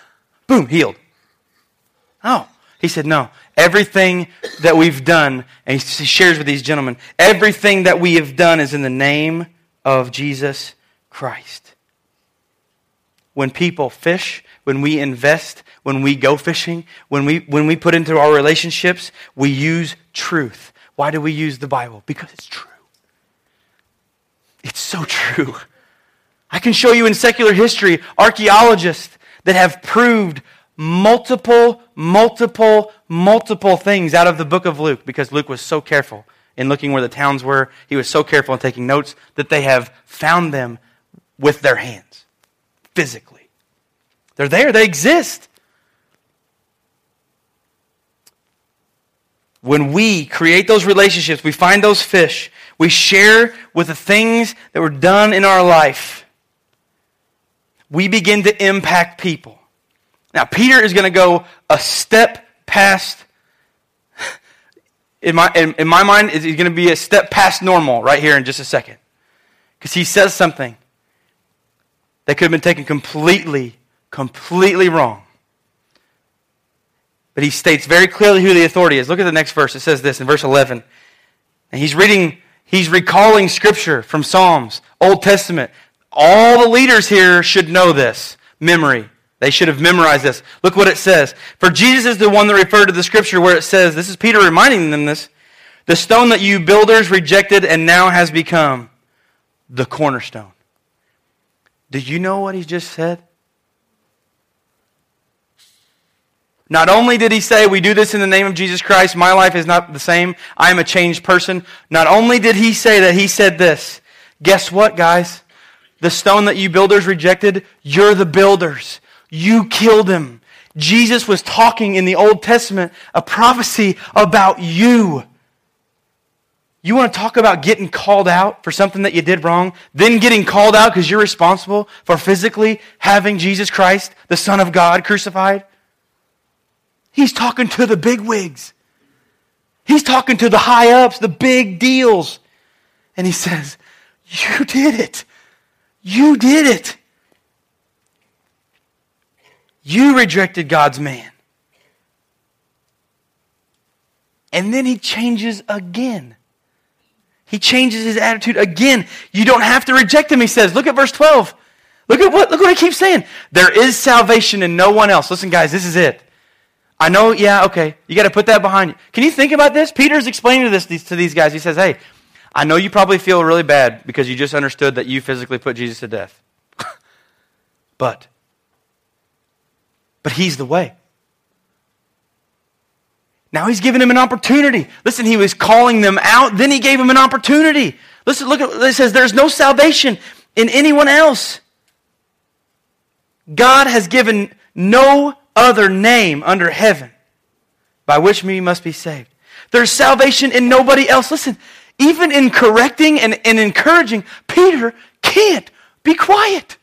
Boom, healed. Oh, he said, No. Everything that we've done, and he shares with these gentlemen, everything that we have done is in the name of Jesus Christ. When people fish, when we invest, when we go fishing, when we, when we put into our relationships, we use truth. Why do we use the Bible? Because it's true. It's so true. I can show you in secular history archaeologists that have proved multiple, multiple, multiple things out of the book of Luke because Luke was so careful in looking where the towns were. He was so careful in taking notes that they have found them with their hands, physically. They're there, they exist. When we create those relationships, we find those fish, we share with the things that were done in our life, we begin to impact people. Now, Peter is going to go a step past, in my, in, in my mind, he's going to be a step past normal right here in just a second. Because he says something that could have been taken completely, completely wrong. But he states very clearly who the authority is. Look at the next verse. It says this in verse 11. And he's reading, he's recalling scripture from Psalms, Old Testament. All the leaders here should know this memory. They should have memorized this. Look what it says. For Jesus is the one that referred to the scripture where it says, this is Peter reminding them this, the stone that you builders rejected and now has become the cornerstone. Did you know what he just said? Not only did he say, We do this in the name of Jesus Christ, my life is not the same, I am a changed person. Not only did he say that, he said this. Guess what, guys? The stone that you builders rejected, you're the builders. You killed him. Jesus was talking in the Old Testament a prophecy about you. You want to talk about getting called out for something that you did wrong, then getting called out because you're responsible for physically having Jesus Christ, the Son of God, crucified? He's talking to the big wigs. He's talking to the high ups, the big deals. And he says, You did it. You did it. You rejected God's man. And then he changes again. He changes his attitude again. You don't have to reject him, he says. Look at verse 12. Look at what, look what I keep saying. There is salvation in no one else. Listen, guys, this is it. I know, yeah, okay. You got to put that behind you. Can you think about this? Peter's explaining this to these guys. He says, hey, I know you probably feel really bad because you just understood that you physically put Jesus to death. but but He's the way. Now He's given him an opportunity. Listen, He was calling them out, then He gave him an opportunity. Listen, look at it says there's no salvation in anyone else. God has given no other name under heaven by which we must be saved. There's salvation in nobody else. Listen, even in correcting and, and encouraging, Peter can't be quiet.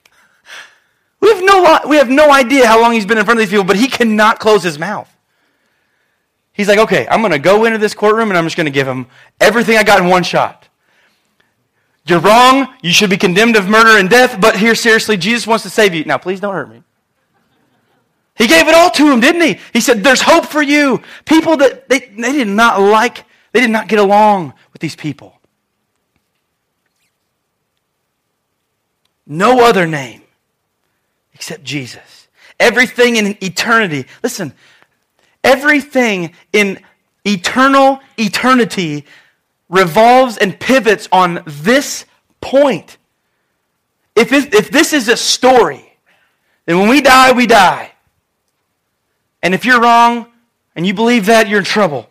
We have, no, we have no idea how long he's been in front of these people, but he cannot close his mouth. He's like, okay, I'm going to go into this courtroom and I'm just going to give him everything I got in one shot. You're wrong. You should be condemned of murder and death, but here, seriously, Jesus wants to save you. Now, please don't hurt me. He gave it all to him, didn't he? He said, There's hope for you. People that they, they did not like, they did not get along with these people. No other name except Jesus. Everything in eternity, listen, everything in eternal eternity revolves and pivots on this point. If, it, if this is a story, then when we die, we die. And if you're wrong and you believe that, you're in trouble.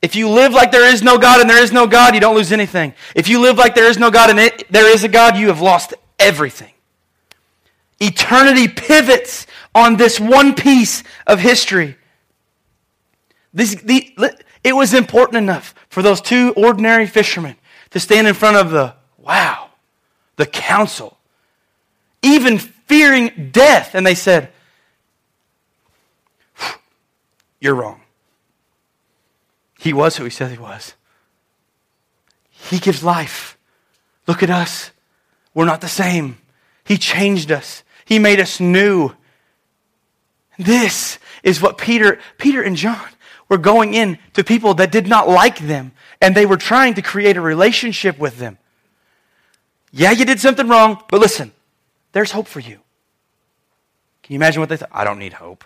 If you live like there is no God and there is no God, you don't lose anything. If you live like there is no God and it, there is a God, you have lost everything. Eternity pivots on this one piece of history. This, the, it was important enough for those two ordinary fishermen to stand in front of the, wow, the council, even fearing death. And they said, You're wrong. He was who he said he was. He gives life. Look at us. We're not the same. He changed us. He made us new. This is what Peter, Peter and John were going in to people that did not like them, and they were trying to create a relationship with them. Yeah, you did something wrong, but listen, there's hope for you. Can you imagine what they thought? I don't need hope.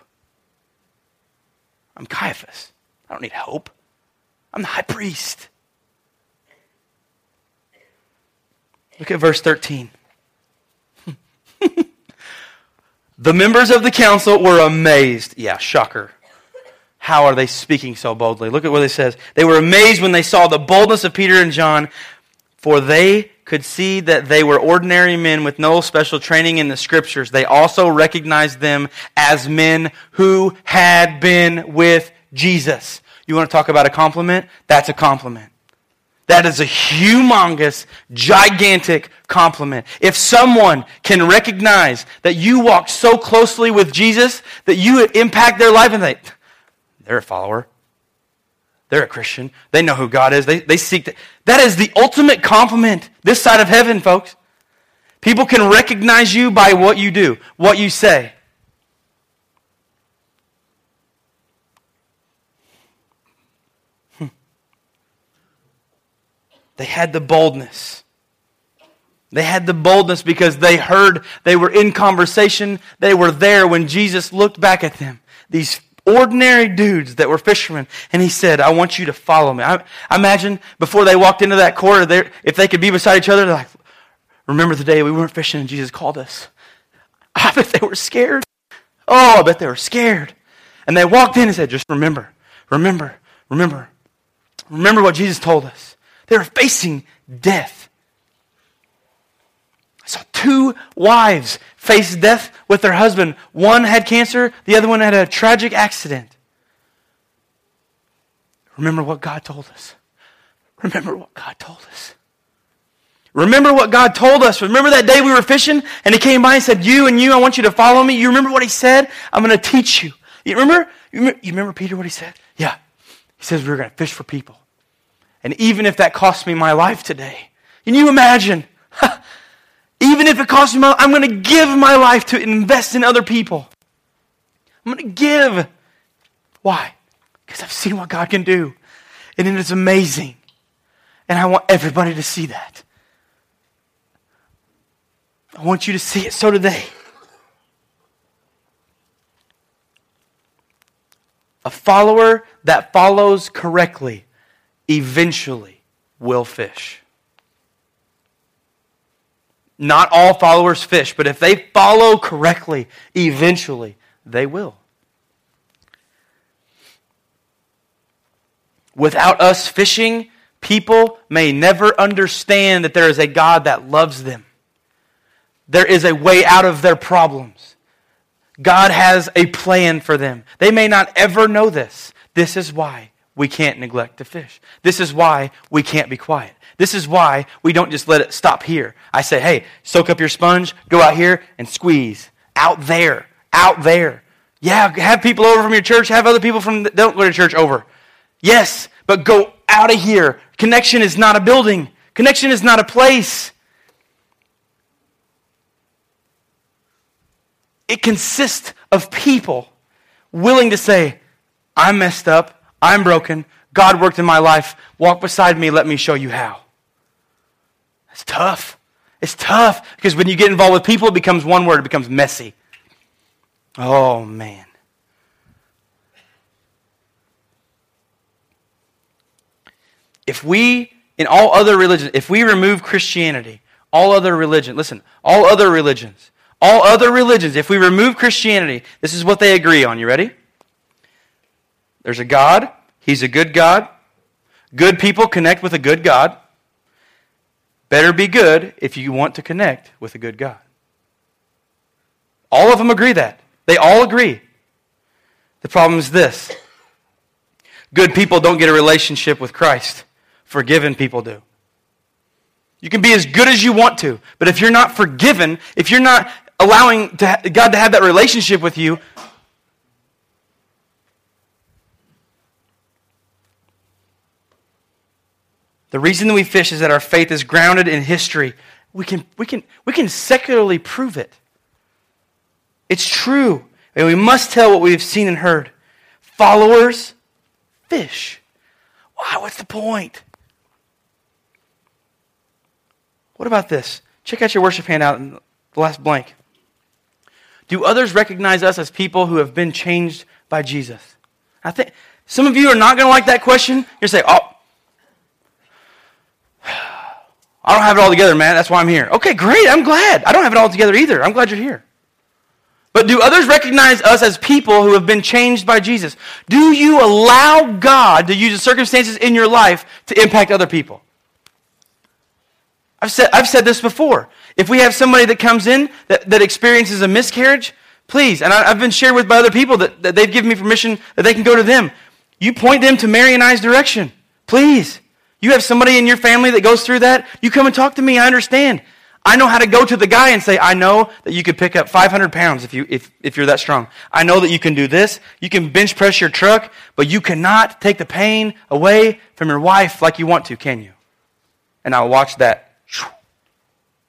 I'm Caiaphas. I don't need hope. I'm the high priest. Look at verse 13. the members of the council were amazed. Yeah, shocker. How are they speaking so boldly? Look at what it says. They were amazed when they saw the boldness of Peter and John, for they could see that they were ordinary men with no special training in the scriptures. They also recognized them as men who had been with Jesus. You want to talk about a compliment? That's a compliment. That is a humongous, gigantic compliment. If someone can recognize that you walk so closely with Jesus that you impact their life and they, they're a follower. They're a Christian. They know who God is. They, they seek that. That is the ultimate compliment this side of heaven, folks. People can recognize you by what you do, what you say. They had the boldness. They had the boldness because they heard, they were in conversation, they were there when Jesus looked back at them. These ordinary dudes that were fishermen, and he said, I want you to follow me. I, I imagine before they walked into that court, if they could be beside each other, they're like, Remember the day we weren't fishing and Jesus called us? I bet they were scared. Oh, I bet they were scared. And they walked in and said, Just remember, remember, remember, remember what Jesus told us. They were facing death. I saw two wives face death with their husband. One had cancer, the other one had a tragic accident. Remember what God told us. Remember what God told us. Remember what God told us. Remember that day we were fishing and he came by and said, You and you, I want you to follow me. You remember what he said? I'm going to teach you. You remember? You remember, you remember Peter what he said? Yeah. He says we were going to fish for people. And even if that costs me my life today, can you imagine? even if it costs me my I'm going to give my life to invest in other people. I'm going to give. Why? Because I've seen what God can do. And it is amazing. And I want everybody to see that. I want you to see it. So do they. A follower that follows correctly eventually will fish. Not all followers fish, but if they follow correctly, eventually they will. Without us fishing, people may never understand that there is a God that loves them. There is a way out of their problems. God has a plan for them. They may not ever know this. This is why we can't neglect to fish. This is why we can't be quiet. This is why we don't just let it stop here. I say, hey, soak up your sponge, go out here and squeeze. Out there, out there. Yeah, have people over from your church, have other people from, don't go to church over. Yes, but go out of here. Connection is not a building, connection is not a place. It consists of people willing to say, I'm messed up. I'm broken. God worked in my life. Walk beside me. Let me show you how. It's tough. It's tough because when you get involved with people, it becomes one word, it becomes messy. Oh, man. If we, in all other religions, if we remove Christianity, all other religion, listen, all other religions, all other religions, if we remove Christianity, this is what they agree on. You ready? There's a God. He's a good God. Good people connect with a good God. Better be good if you want to connect with a good God. All of them agree that. They all agree. The problem is this good people don't get a relationship with Christ, forgiven people do. You can be as good as you want to, but if you're not forgiven, if you're not allowing to God to have that relationship with you, The reason that we fish is that our faith is grounded in history. We can, we can, we can secularly prove it. It's true. And we must tell what we've seen and heard. Followers, fish. Why? what's the point? What about this? Check out your worship handout in the last blank. Do others recognize us as people who have been changed by Jesus? I think some of you are not going to like that question. You're say, "Oh, I don't have it all together, man. That's why I'm here." Okay, great. I'm glad. I don't have it all together either. I'm glad you're here. But do others recognize us as people who have been changed by Jesus? Do you allow God to use the circumstances in your life to impact other people? I've said, I've said this before. If we have somebody that comes in that, that experiences a miscarriage, please, and I, have been shared with by other people that, that they've given me permission that they can go to them. You point them to Mary and I's direction. Please. You have somebody in your family that goes through that, you come and talk to me. I understand. I know how to go to the guy and say, I know that you could pick up 500 pounds if, you, if, if you're that strong. I know that you can do this. You can bench press your truck, but you cannot take the pain away from your wife like you want to, can you? And I'll watch that.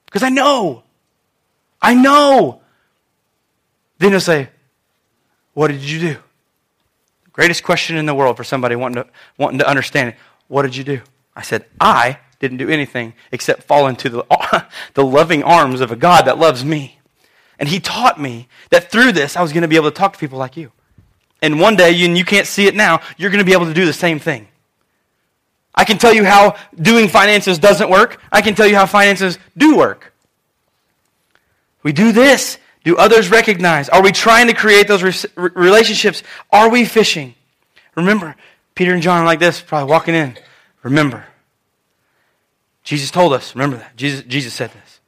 Because I know. I know. Then he'll say, What did you do? Greatest question in the world for somebody wanting to, wanting to understand it. What did you do? I said, I didn't do anything except fall into the, the loving arms of a God that loves me. And he taught me that through this, I was going to be able to talk to people like you. And one day, and you can't see it now, you're going to be able to do the same thing. I can tell you how doing finances doesn't work. I can tell you how finances do work. We do this. Do others recognize? Are we trying to create those re- relationships? Are we fishing? Remember, Peter and John are like this, probably walking in. Remember, Jesus told us, remember that. Jesus, Jesus said this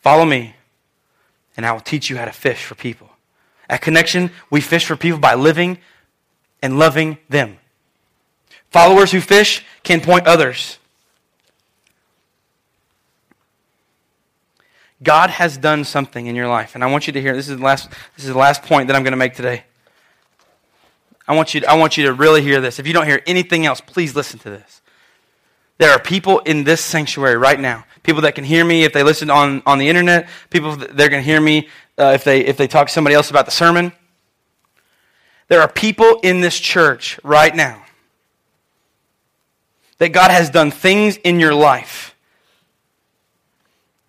Follow me, and I will teach you how to fish for people. At Connection, we fish for people by living and loving them. Followers who fish can point others. God has done something in your life, and I want you to hear this is the last, this is the last point that I'm going to make today. I want, you to, I want you to really hear this. If you don't hear anything else, please listen to this. There are people in this sanctuary right now. People that can hear me if they listen on, on the internet. People that to hear me uh, if, they, if they talk to somebody else about the sermon. There are people in this church right now that God has done things in your life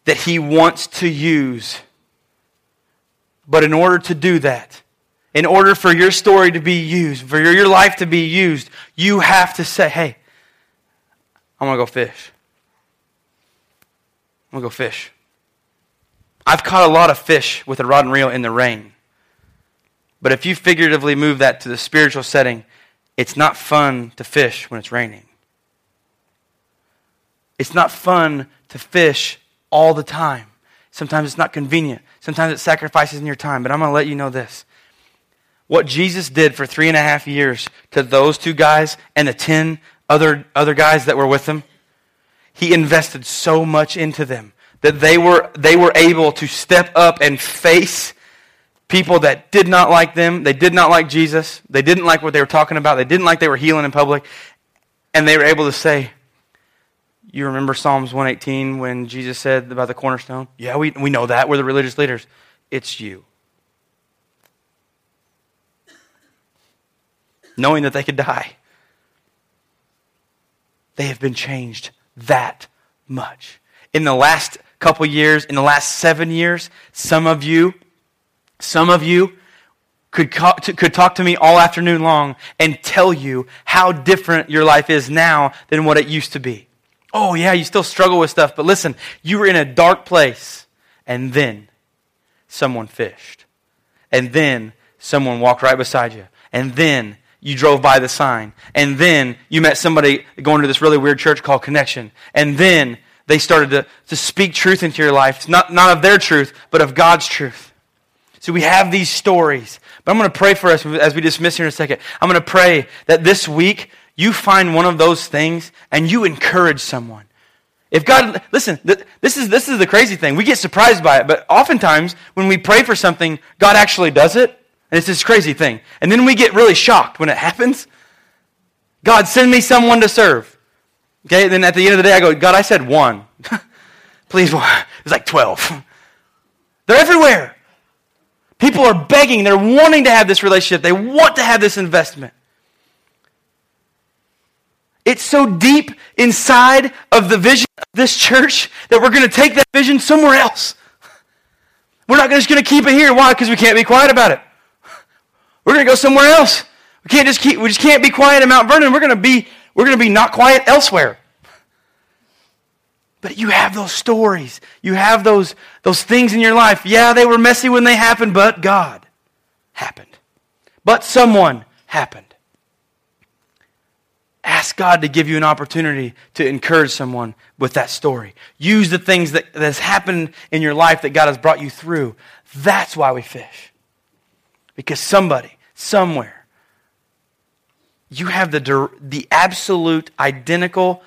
that He wants to use. But in order to do that, in order for your story to be used, for your life to be used, you have to say, hey, I'm going to go fish. I'm going to go fish. I've caught a lot of fish with a rod and reel in the rain. But if you figuratively move that to the spiritual setting, it's not fun to fish when it's raining. It's not fun to fish all the time. Sometimes it's not convenient. Sometimes it sacrifices in your time. But I'm going to let you know this. What Jesus did for three and a half years to those two guys and the ten other, other guys that were with him, he invested so much into them that they were, they were able to step up and face people that did not like them. They did not like Jesus. They didn't like what they were talking about. They didn't like they were healing in public. And they were able to say, you remember Psalms 118 when Jesus said about the cornerstone? Yeah, we, we know that. We're the religious leaders. It's you. Knowing that they could die, they have been changed that much. In the last couple years, in the last seven years, some of you, some of you could, could talk to me all afternoon long and tell you how different your life is now than what it used to be. Oh, yeah, you still struggle with stuff, but listen, you were in a dark place, and then someone fished. And then someone walked right beside you. And then you drove by the sign. And then you met somebody going to this really weird church called Connection. And then they started to, to speak truth into your life. Not, not of their truth, but of God's truth. So we have these stories. But I'm going to pray for us as we dismiss here in a second. I'm going to pray that this week you find one of those things and you encourage someone. If God, listen, this is, this is the crazy thing. We get surprised by it, but oftentimes when we pray for something, God actually does it. And it's this crazy thing. And then we get really shocked when it happens. God, send me someone to serve. Okay, and then at the end of the day, I go, God, I said one. Please, it's like 12. They're everywhere. People are begging, they're wanting to have this relationship, they want to have this investment. It's so deep inside of the vision of this church that we're going to take that vision somewhere else. We're not just going to keep it here. Why? Because we can't be quiet about it. We're going to go somewhere else. We can't just keep. We just can't be quiet in Mount Vernon. We're going to be. We're going to be not quiet elsewhere. But you have those stories. You have those, those things in your life. Yeah, they were messy when they happened, but God happened. But someone happened. Ask God to give you an opportunity to encourage someone with that story. Use the things that, that has happened in your life that God has brought you through. That's why we fish. Because somebody, somewhere, you have the, the absolute identical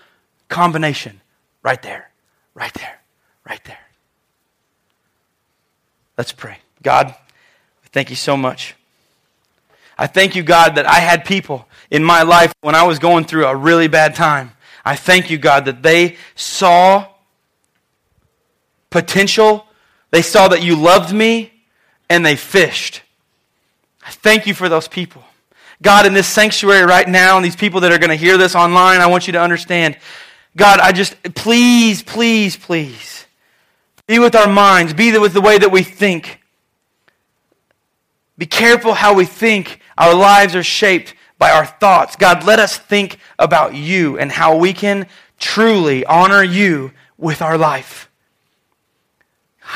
combination right there, right there, right there. Let's pray. God, thank you so much. I thank you, God, that I had people in my life when I was going through a really bad time. I thank you, God, that they saw potential. They saw that you loved me and they fished. I thank you for those people. God, in this sanctuary right now, and these people that are going to hear this online, I want you to understand. God, I just, please, please, please, be with our minds, be with the way that we think. Be careful how we think. Our lives are shaped by our thoughts. God, let us think about you and how we can truly honor you with our life.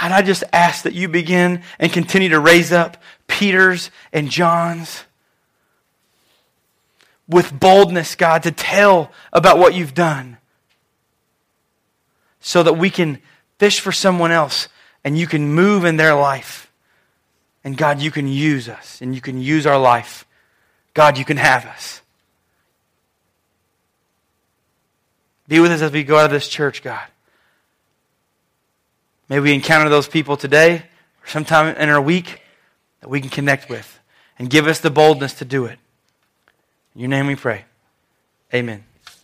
God, I just ask that you begin and continue to raise up Peter's and John's with boldness, God, to tell about what you've done so that we can fish for someone else and you can move in their life. And God, you can use us and you can use our life. God, you can have us. Be with us as we go out of this church, God. May we encounter those people today or sometime in our week that we can connect with and give us the boldness to do it. In your name we pray. Amen.